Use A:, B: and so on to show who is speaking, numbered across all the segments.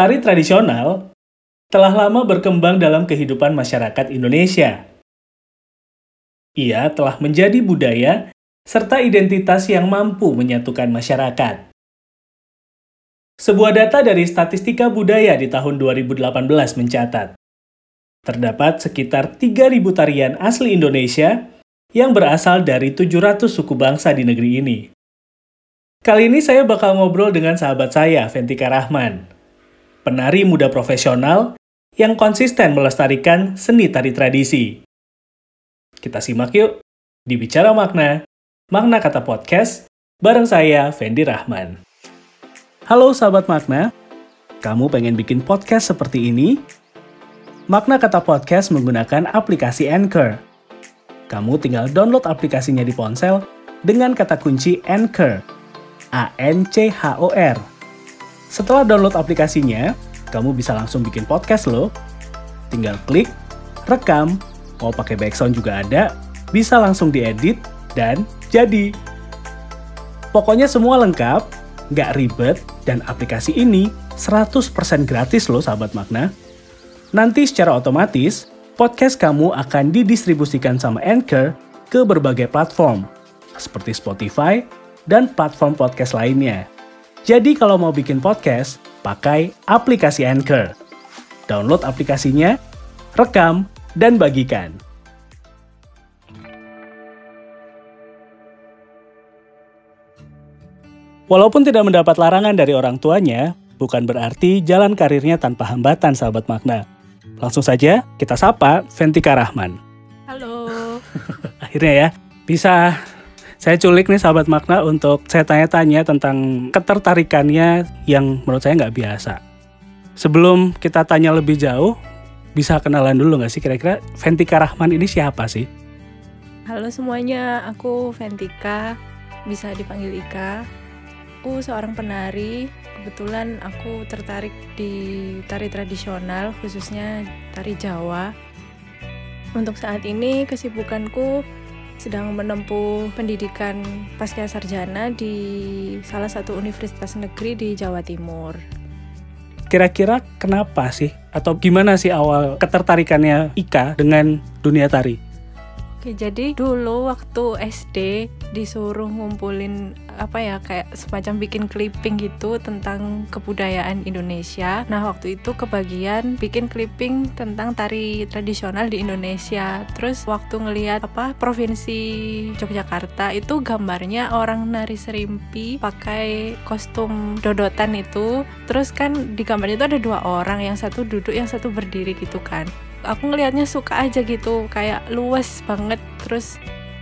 A: Tari tradisional telah lama berkembang dalam kehidupan masyarakat Indonesia. Ia telah menjadi budaya serta identitas yang mampu menyatukan masyarakat. Sebuah data dari Statistika Budaya di tahun 2018 mencatat, terdapat sekitar 3.000 tarian asli Indonesia yang berasal dari 700 suku bangsa di negeri ini. Kali ini saya bakal ngobrol dengan sahabat saya, Ventika Rahman, penari muda profesional yang konsisten melestarikan seni tari tradisi. Kita simak yuk di Bicara Makna Makna Kata Podcast bareng saya, Fendi Rahman. Halo sahabat Makna, kamu pengen bikin podcast seperti ini? Makna Kata Podcast menggunakan aplikasi Anchor. Kamu tinggal download aplikasinya di ponsel dengan kata kunci Anchor. A-N-C-H-O-R. Setelah download aplikasinya, kamu bisa langsung bikin podcast loh. Tinggal klik, rekam, mau pakai background juga ada, bisa langsung diedit, dan jadi. Pokoknya semua lengkap, nggak ribet, dan aplikasi ini 100% gratis loh sahabat makna. Nanti secara otomatis, podcast kamu akan didistribusikan sama Anchor ke berbagai platform, seperti Spotify dan platform podcast lainnya. Jadi kalau mau bikin podcast, pakai aplikasi Anchor. Download aplikasinya, rekam, dan bagikan. Walaupun tidak mendapat larangan dari orang tuanya, bukan berarti jalan karirnya tanpa hambatan, sahabat makna. Langsung saja kita sapa Ventika Rahman.
B: Halo.
A: Akhirnya ya, bisa saya culik nih sahabat makna untuk saya tanya-tanya tentang ketertarikannya yang menurut saya nggak biasa. Sebelum kita tanya lebih jauh, bisa kenalan dulu nggak sih kira-kira Ventika Rahman ini siapa sih?
B: Halo semuanya, aku Ventika, bisa dipanggil Ika aku seorang penari kebetulan aku tertarik di tari tradisional khususnya tari Jawa untuk saat ini kesibukanku sedang menempuh pendidikan pasca sarjana di salah satu universitas negeri di Jawa Timur.
A: Kira-kira kenapa sih atau gimana sih awal ketertarikannya Ika dengan dunia tari?
B: Oke, jadi dulu waktu SD disuruh ngumpulin apa ya kayak semacam bikin clipping gitu tentang kebudayaan Indonesia. Nah, waktu itu kebagian bikin clipping tentang tari tradisional di Indonesia. Terus waktu ngelihat apa provinsi Yogyakarta itu gambarnya orang nari serimpi pakai kostum dodotan itu. Terus kan di gambarnya itu ada dua orang, yang satu duduk, yang satu berdiri gitu kan aku ngelihatnya suka aja gitu kayak luas banget terus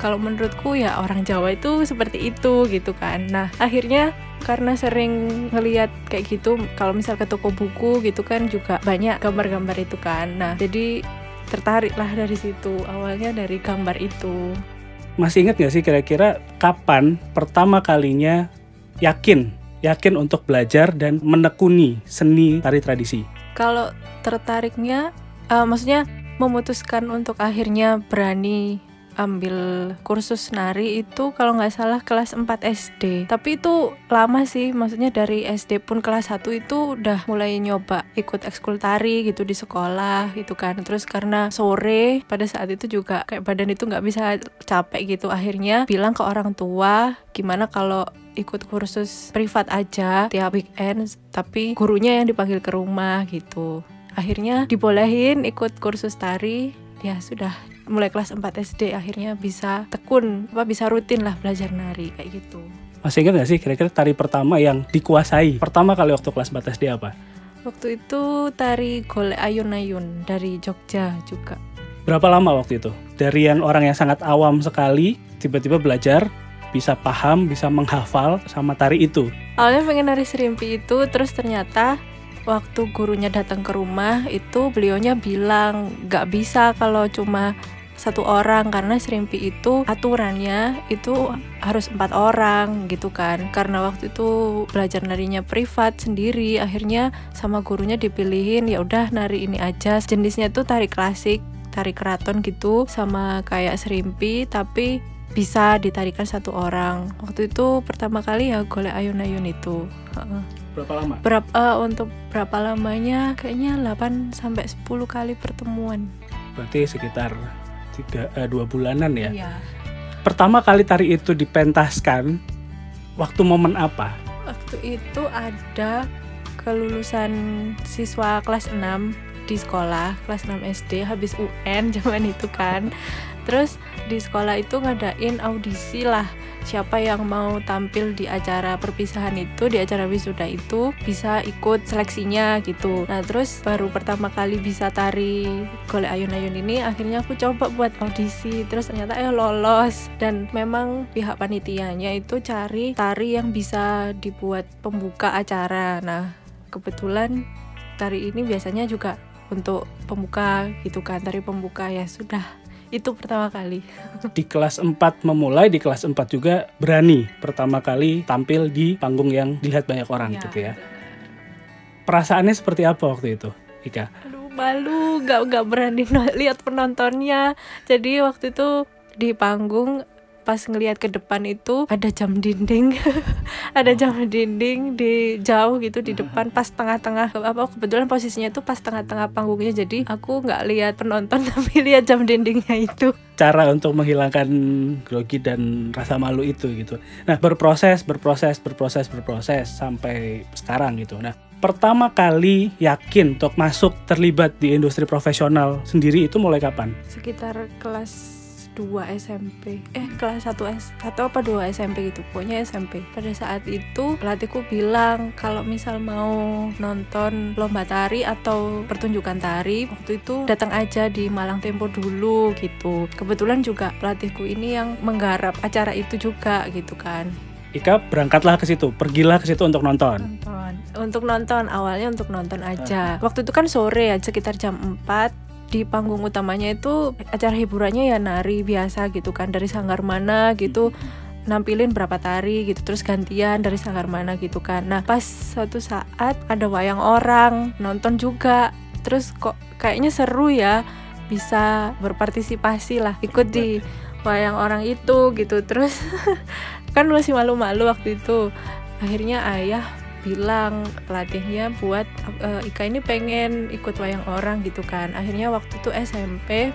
B: kalau menurutku ya orang Jawa itu seperti itu gitu kan. Nah akhirnya karena sering ngelihat kayak gitu kalau misal ke toko buku gitu kan juga banyak gambar-gambar itu kan. Nah jadi tertarik lah dari situ awalnya dari gambar itu.
A: Masih ingat gak sih kira-kira kapan pertama kalinya yakin yakin untuk belajar dan menekuni seni tari tradisi?
B: Kalau tertariknya uh, maksudnya memutuskan untuk akhirnya berani ambil kursus nari itu kalau nggak salah kelas 4 SD tapi itu lama sih maksudnya dari SD pun kelas 1 itu udah mulai nyoba ikut ekskul tari gitu di sekolah gitu kan. Terus karena sore pada saat itu juga kayak badan itu nggak bisa capek gitu. Akhirnya bilang ke orang tua gimana kalau ikut kursus privat aja tiap weekend tapi gurunya yang dipanggil ke rumah gitu. Akhirnya dibolehin ikut kursus tari. Ya sudah mulai kelas 4 SD akhirnya bisa tekun apa bisa rutin lah belajar nari kayak gitu.
A: Masih ingat gak sih kira-kira tari pertama yang dikuasai? Pertama kali waktu kelas 4 SD apa?
B: Waktu itu tari gole ayun-ayun dari Jogja juga.
A: Berapa lama waktu itu? Dari yang orang yang sangat awam sekali tiba-tiba belajar bisa paham, bisa menghafal sama tari itu.
B: Awalnya pengen nari serimpi itu, terus ternyata waktu gurunya datang ke rumah itu beliaunya bilang nggak bisa kalau cuma satu orang karena serimpi itu aturannya itu harus empat orang gitu kan karena waktu itu belajar narinya privat sendiri akhirnya sama gurunya dipilihin ya udah nari ini aja jenisnya tuh tari klasik tari keraton gitu sama kayak serimpi tapi bisa ditarikan satu orang waktu itu pertama kali ya golek ayun-ayun itu
A: berapa lama?
B: Berapa uh, untuk berapa lamanya? Kayaknya 8 sampai 10 kali pertemuan.
A: Berarti sekitar tiga uh, dua bulanan ya.
B: Iya.
A: Pertama kali tari itu dipentaskan waktu momen apa?
B: Waktu itu ada kelulusan siswa kelas 6 di sekolah kelas 6 SD habis UN zaman itu kan terus di sekolah itu ngadain audisi lah siapa yang mau tampil di acara perpisahan itu di acara wisuda itu bisa ikut seleksinya gitu. Nah terus baru pertama kali bisa tari golek ayun-ayun ini akhirnya aku coba buat audisi. Terus ternyata eh lolos. Dan memang pihak panitianya itu cari tari yang bisa dibuat pembuka acara. Nah kebetulan tari ini biasanya juga untuk pembuka gitu kan tari pembuka ya sudah itu pertama kali.
A: Di kelas 4 memulai di kelas 4 juga berani pertama kali tampil di panggung yang dilihat banyak orang ya, gitu ya. Perasaannya seperti apa waktu itu Ika?
B: Aduh malu gak gak berani lihat penontonnya. Jadi waktu itu di panggung pas ngelihat ke depan itu ada jam dinding. Ada jam dinding di jauh gitu di depan pas tengah-tengah apa kebetulan posisinya itu pas tengah-tengah panggungnya jadi aku nggak lihat penonton tapi lihat jam dindingnya itu.
A: Cara untuk menghilangkan grogi dan rasa malu itu gitu. Nah berproses berproses berproses berproses sampai sekarang gitu. Nah pertama kali yakin untuk masuk terlibat di industri profesional sendiri itu mulai kapan?
B: Sekitar kelas 2 SMP eh kelas 1 S atau apa 2 SMP gitu. Pokoknya SMP pada saat itu pelatihku bilang kalau misal mau nonton lomba tari atau pertunjukan tari waktu itu datang aja di Malang Tempo dulu gitu. Kebetulan juga pelatihku ini yang menggarap acara itu juga gitu kan.
A: Ika berangkatlah ke situ, pergilah ke situ untuk nonton.
B: Nonton. Untuk nonton, awalnya untuk nonton aja. Waktu itu kan sore ya, sekitar jam 4 di panggung utamanya itu acara hiburannya ya nari biasa gitu kan dari sanggar mana gitu nampilin berapa tari gitu terus gantian dari sanggar mana gitu kan. Nah pas suatu saat ada wayang orang nonton juga terus kok kayaknya seru ya bisa berpartisipasi lah ikut di wayang orang itu gitu. Terus kan masih malu-malu waktu itu. Akhirnya ayah bilang pelatihnya buat e, Ika ini pengen ikut wayang orang gitu kan. Akhirnya waktu itu SMP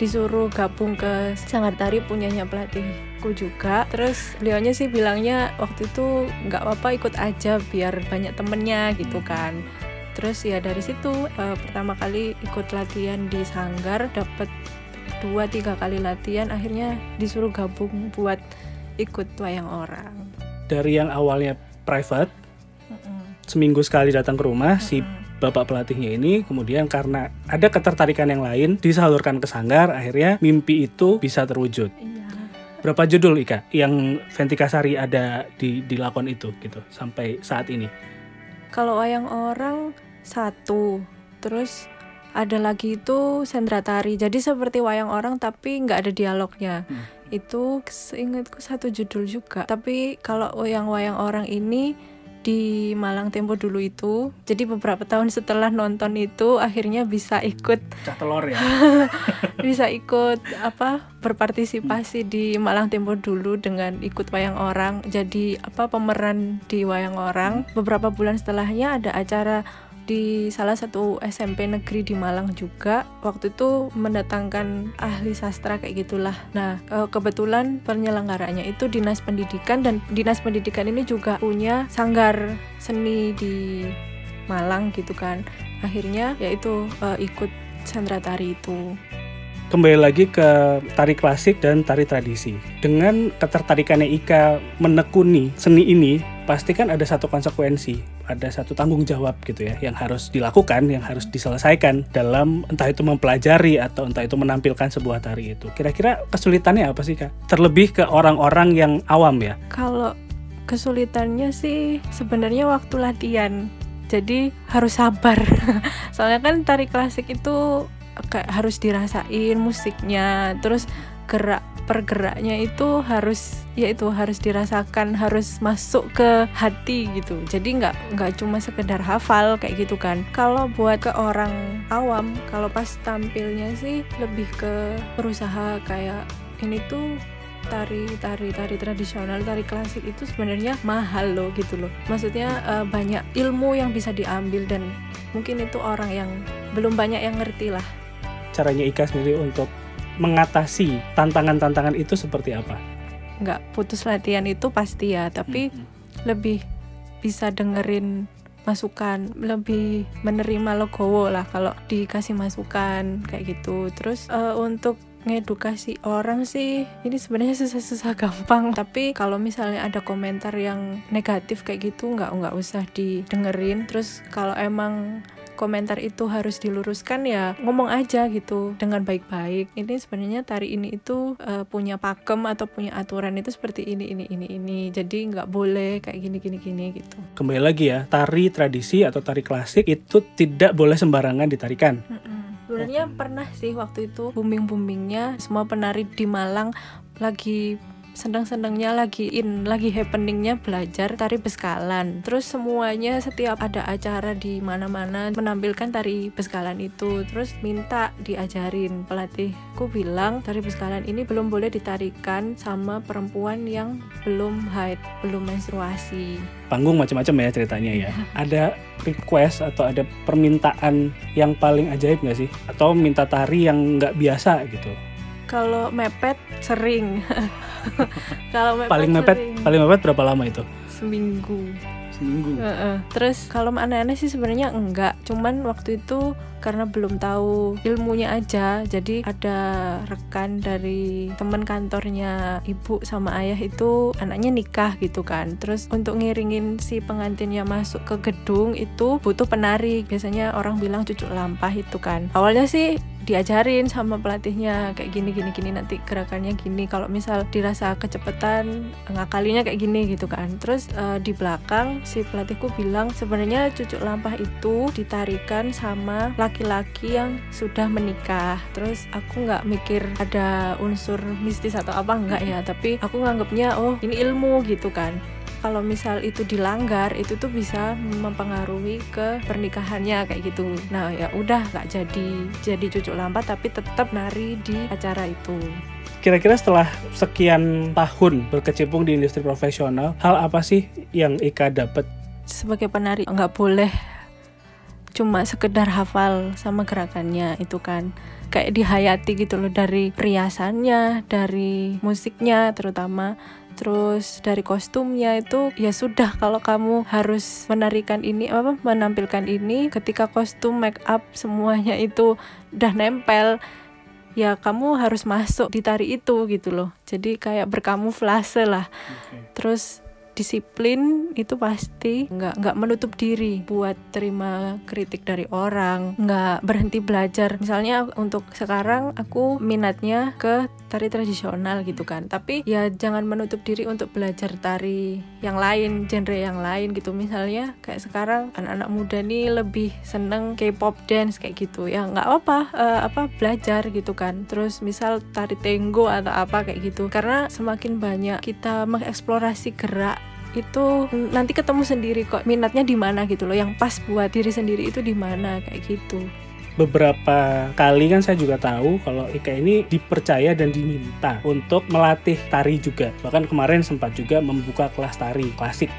B: disuruh gabung ke sanggar tari punyanya pelatihku juga. Terus beliaunya sih bilangnya waktu itu nggak apa-apa ikut aja biar banyak temennya gitu kan. Terus ya dari situ e, pertama kali ikut latihan di sanggar dapat dua tiga kali latihan akhirnya disuruh gabung buat ikut wayang orang.
A: Dari yang awalnya private seminggu sekali datang ke rumah hmm. si bapak pelatihnya ini kemudian karena ada ketertarikan yang lain disalurkan ke sanggar akhirnya mimpi itu bisa terwujud. Iya. Berapa judul Ika yang Ventikasari ada di di lakon itu gitu sampai saat ini?
B: Kalau wayang orang satu, terus ada lagi itu sendra tari. Jadi seperti wayang orang tapi nggak ada dialognya. Hmm. Itu seingatku satu judul juga. Tapi kalau wayang-wayang orang ini di Malang Tempo dulu itu. Jadi beberapa tahun setelah nonton itu akhirnya bisa ikut
A: telur ya.
B: bisa ikut apa berpartisipasi di Malang Tempo dulu dengan ikut wayang orang. Jadi apa pemeran di wayang orang. Beberapa bulan setelahnya ada acara di salah satu SMP negeri di Malang juga waktu itu mendatangkan ahli sastra kayak gitulah. Nah e, kebetulan penyelenggaranya itu dinas pendidikan dan dinas pendidikan ini juga punya sanggar seni di Malang gitu kan. Akhirnya yaitu e, ikut sandra tari itu.
A: Kembali lagi ke tari klasik dan tari tradisi. Dengan ketertarikannya Ika menekuni seni ini, pasti kan ada satu konsekuensi, ada satu tanggung jawab gitu ya yang harus dilakukan, yang harus diselesaikan dalam entah itu mempelajari atau entah itu menampilkan sebuah tari itu. Kira-kira kesulitannya apa sih Kak? Terlebih ke orang-orang yang awam ya.
B: Kalau kesulitannya sih sebenarnya waktu latihan. Jadi harus sabar. Soalnya kan tari klasik itu kayak harus dirasain musiknya terus gerak pergeraknya itu harus ya itu harus dirasakan harus masuk ke hati gitu. Jadi nggak nggak cuma sekedar hafal kayak gitu kan. Kalau buat ke orang awam kalau pas tampilnya sih lebih ke berusaha kayak ini tuh tari tari tari tradisional tari klasik itu sebenarnya mahal loh gitu loh. Maksudnya uh, banyak ilmu yang bisa diambil dan mungkin itu orang yang belum banyak yang ngerti lah.
A: Caranya Ika sendiri untuk mengatasi tantangan-tantangan itu seperti apa?
B: Nggak putus latihan itu pasti ya tapi hmm. lebih bisa dengerin masukan lebih menerima logowo lah kalau dikasih masukan kayak gitu. Terus uh, untuk ngedukasi orang sih ini sebenarnya susah-susah gampang. Tapi kalau misalnya ada komentar yang negatif kayak gitu nggak nggak usah didengerin. Terus kalau emang komentar itu harus diluruskan ya ngomong aja gitu dengan baik-baik. Ini sebenarnya tari ini itu uh, punya pakem atau punya aturan itu seperti ini ini ini ini. Jadi nggak boleh kayak gini gini gini gitu.
A: Kembali lagi ya tari tradisi atau tari klasik itu tidak boleh sembarangan ditarikan. Mm -mm
B: sebenarnya pernah sih waktu itu booming boomingnya semua penari di Malang lagi senang-senangnya lagi in lagi happeningnya belajar tari beskalan terus semuanya setiap ada acara di mana-mana menampilkan tari beskalan itu terus minta diajarin pelatihku bilang tari beskalan ini belum boleh ditarikan sama perempuan yang belum haid belum menstruasi
A: panggung macam-macam ya ceritanya ya. ada request atau ada permintaan yang paling ajaib nggak sih? Atau minta tari yang nggak biasa gitu?
B: Kalau mepet sering.
A: kalau mepet paling mepet sering. paling mepet berapa lama itu?
B: Seminggu
A: seminggu. Uh
B: -uh. Terus kalau aneh-aneh sih sebenarnya enggak, cuman waktu itu karena belum tahu ilmunya aja, jadi ada rekan dari teman kantornya ibu sama ayah itu anaknya nikah gitu kan. Terus untuk ngiringin si pengantinnya masuk ke gedung itu butuh penari. Biasanya orang bilang cucuk lampah itu kan. Awalnya sih diajarin sama pelatihnya kayak gini gini gini nanti gerakannya gini. Kalau misal dirasa kecepatan ngakalinya kayak gini gitu kan. Terus uh, di belakang si pelatihku bilang sebenarnya cucuk lampah itu ditarikan sama laki-laki yang sudah menikah. Terus aku nggak mikir ada unsur mistis atau apa enggak ya. Tapi aku nganggapnya oh ini ilmu gitu kan kalau misal itu dilanggar itu tuh bisa mempengaruhi ke pernikahannya kayak gitu. Nah ya udah nggak jadi jadi cucu lambat tapi tetap nari di acara itu.
A: Kira-kira setelah sekian tahun berkecimpung di industri profesional, hal apa sih yang Ika dapat?
B: Sebagai penari nggak boleh cuma sekedar hafal sama gerakannya itu kan. Kayak dihayati gitu loh dari riasannya, dari musiknya terutama terus dari kostumnya itu ya sudah kalau kamu harus menarikan ini apa menampilkan ini ketika kostum make up semuanya itu udah nempel ya kamu harus masuk di tari itu gitu loh jadi kayak berkamuflase lah okay. terus disiplin itu pasti nggak nggak menutup diri buat terima kritik dari orang nggak berhenti belajar. Misalnya untuk sekarang aku minatnya ke tari tradisional gitu kan. Tapi ya jangan menutup diri untuk belajar tari yang lain genre yang lain gitu. Misalnya kayak sekarang anak-anak muda nih lebih seneng K-pop dance kayak gitu. Ya nggak apa uh, apa belajar gitu kan. Terus misal tari tenggo atau apa kayak gitu. Karena semakin banyak kita mengeksplorasi gerak itu nanti ketemu sendiri kok minatnya di mana gitu loh yang pas buat diri sendiri itu di mana kayak gitu.
A: Beberapa kali kan saya juga tahu kalau Ika ini dipercaya dan diminta untuk melatih tari juga. Bahkan kemarin sempat juga membuka kelas tari klasik.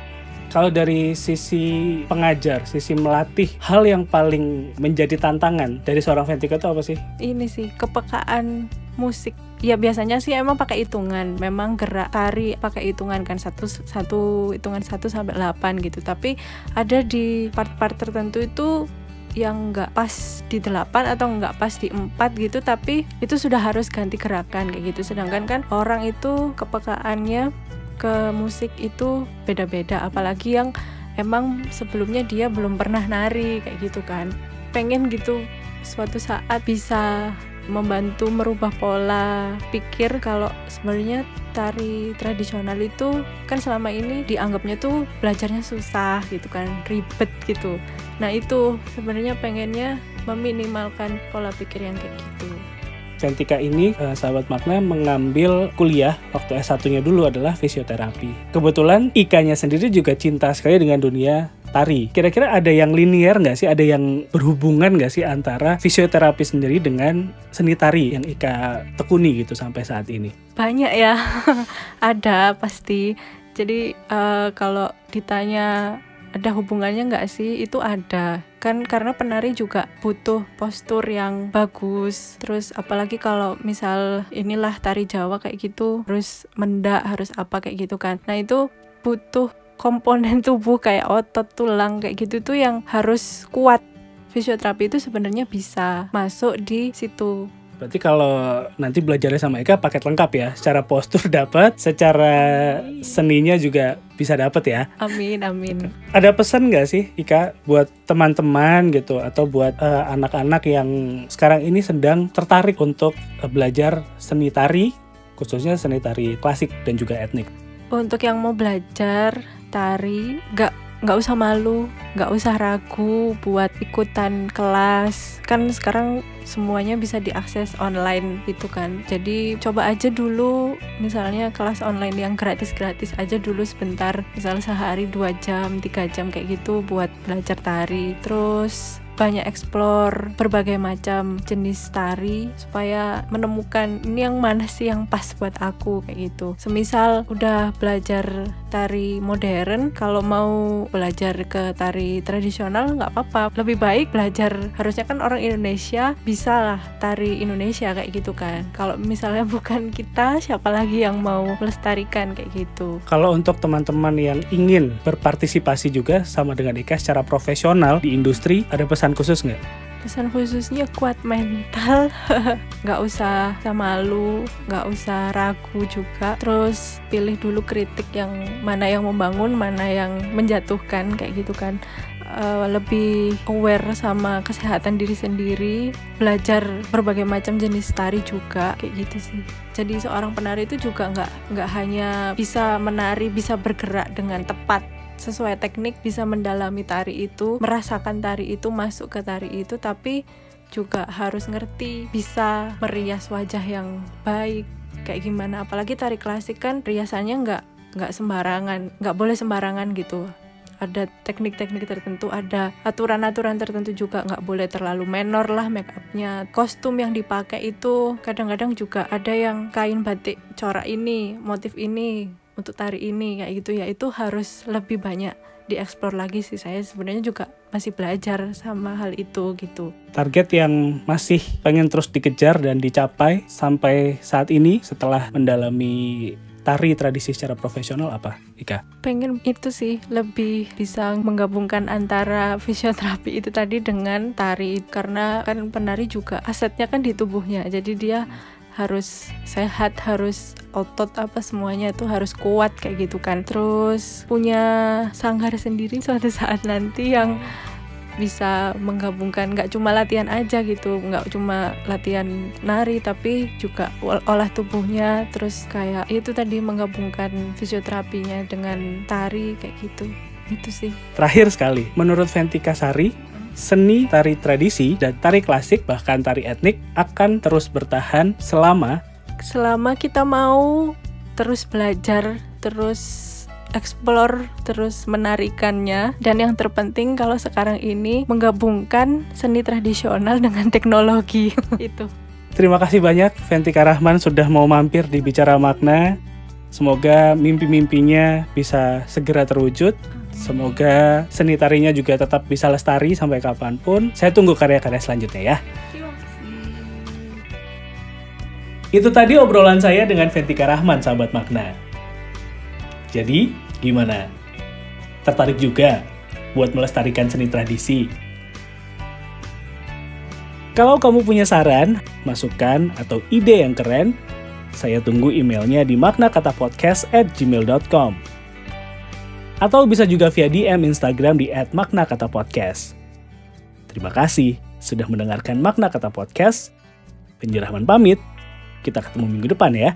A: Kalau dari sisi pengajar, sisi melatih, hal yang paling menjadi tantangan dari seorang Ventika itu apa sih?
B: Ini sih kepekaan musik ya biasanya sih emang pakai hitungan. Memang gerak tari pakai hitungan kan satu satu hitungan satu sampai delapan gitu. Tapi ada di part-part tertentu itu yang nggak pas di delapan atau nggak pas di empat gitu tapi itu sudah harus ganti gerakan kayak gitu. Sedangkan kan orang itu kepekaannya ke musik itu beda-beda. Apalagi yang emang sebelumnya dia belum pernah nari kayak gitu kan. Pengen gitu suatu saat bisa membantu merubah pola pikir. Kalau sebenarnya tari tradisional itu kan selama ini dianggapnya tuh belajarnya susah gitu kan ribet gitu. Nah itu sebenarnya pengennya meminimalkan pola pikir yang kayak gitu.
A: Cantika ini, eh, sahabat makna mengambil kuliah waktu S1-nya dulu adalah fisioterapi. Kebetulan Ikanya sendiri juga cinta sekali dengan dunia tari. Kira-kira ada yang linear nggak sih? Ada yang berhubungan nggak sih antara fisioterapi sendiri dengan seni tari yang Ika tekuni gitu sampai saat ini?
B: Banyak ya, ada pasti. Jadi uh, kalau ditanya ada hubungannya nggak sih? Itu ada kan karena penari juga butuh postur yang bagus. Terus apalagi kalau misal inilah tari Jawa kayak gitu, terus mendak harus apa kayak gitu kan. Nah itu butuh komponen tubuh kayak otot, tulang kayak gitu tuh yang harus kuat. Fisioterapi itu sebenarnya bisa masuk di situ
A: Berarti kalau nanti belajarnya sama Eka paket lengkap ya. Secara postur dapat, secara seninya juga bisa dapat ya.
B: Amin, amin.
A: Ada pesan nggak sih Ika buat teman-teman gitu atau buat eh, anak-anak uh, yang sekarang ini sedang tertarik untuk uh, belajar seni tari, khususnya seni tari klasik dan juga etnik?
B: Untuk yang mau belajar tari, nggak nggak usah malu, nggak usah ragu buat ikutan kelas. Kan sekarang semuanya bisa diakses online gitu kan. Jadi coba aja dulu misalnya kelas online yang gratis-gratis aja dulu sebentar. Misal sehari dua jam, tiga jam kayak gitu buat belajar tari. Terus banyak explore berbagai macam jenis tari supaya menemukan ini yang mana sih yang pas buat aku kayak gitu. Semisal udah belajar tari modern, kalau mau belajar ke tari tradisional nggak apa-apa. Lebih baik belajar harusnya kan orang Indonesia bisa lah tari Indonesia kayak gitu kan. Kalau misalnya bukan kita, siapa lagi yang mau melestarikan kayak gitu.
A: Kalau untuk teman-teman yang ingin berpartisipasi juga sama dengan Ika secara profesional di industri, ada pesan pesan khusus nggak?
B: Pesan khususnya kuat mental, nggak usah malu, nggak usah ragu juga. Terus pilih dulu kritik yang mana yang membangun, mana yang menjatuhkan kayak gitu kan. Uh, lebih aware sama kesehatan diri sendiri, belajar berbagai macam jenis tari juga kayak gitu sih. Jadi seorang penari itu juga nggak nggak hanya bisa menari, bisa bergerak dengan tepat sesuai teknik bisa mendalami tari itu, merasakan tari itu, masuk ke tari itu, tapi juga harus ngerti bisa merias wajah yang baik kayak gimana. Apalagi tari klasik kan riasannya nggak nggak sembarangan nggak boleh sembarangan gitu. Ada teknik-teknik tertentu ada aturan-aturan tertentu juga nggak boleh terlalu menor lah make upnya. Kostum yang dipakai itu kadang-kadang juga ada yang kain batik corak ini motif ini untuk tari ini kayak gitu ya itu harus lebih banyak dieksplor lagi sih saya sebenarnya juga masih belajar sama hal itu gitu.
A: Target yang masih pengen terus dikejar dan dicapai sampai saat ini setelah mendalami tari tradisi secara profesional apa, Ika?
B: Pengen itu sih lebih bisa menggabungkan antara fisioterapi itu tadi dengan tari karena kan penari juga asetnya kan di tubuhnya. Jadi dia harus sehat harus otot apa semuanya itu harus kuat kayak gitu kan. Terus punya sanggar sendiri suatu saat nanti yang bisa menggabungkan nggak cuma latihan aja gitu nggak cuma latihan nari tapi juga olah tubuhnya. Terus kayak itu tadi menggabungkan fisioterapinya dengan tari kayak gitu. Itu sih.
A: Terakhir sekali menurut Ventika Sari seni tari tradisi dan tari klasik bahkan tari etnik akan terus bertahan selama
B: selama kita mau terus belajar, terus explore, terus menarikannya dan yang terpenting kalau sekarang ini menggabungkan seni tradisional dengan teknologi itu.
A: Terima kasih banyak Ventika Rahman sudah mau mampir di Bicara Makna. Semoga mimpi-mimpinya bisa segera terwujud. Semoga seni tarinya juga tetap bisa lestari sampai kapan pun. Saya tunggu karya-karya selanjutnya ya. Itu tadi obrolan saya dengan Ventika Rahman, sahabat makna. Jadi, gimana? Tertarik juga buat melestarikan seni tradisi? Kalau kamu punya saran, masukan, atau ide yang keren, saya tunggu emailnya di maknakatapodcast at gmail.com atau bisa juga via DM Instagram di @maknakatapodcast. Terima kasih sudah mendengarkan Makna Kata Podcast. Penjerahman pamit. Kita ketemu minggu depan ya.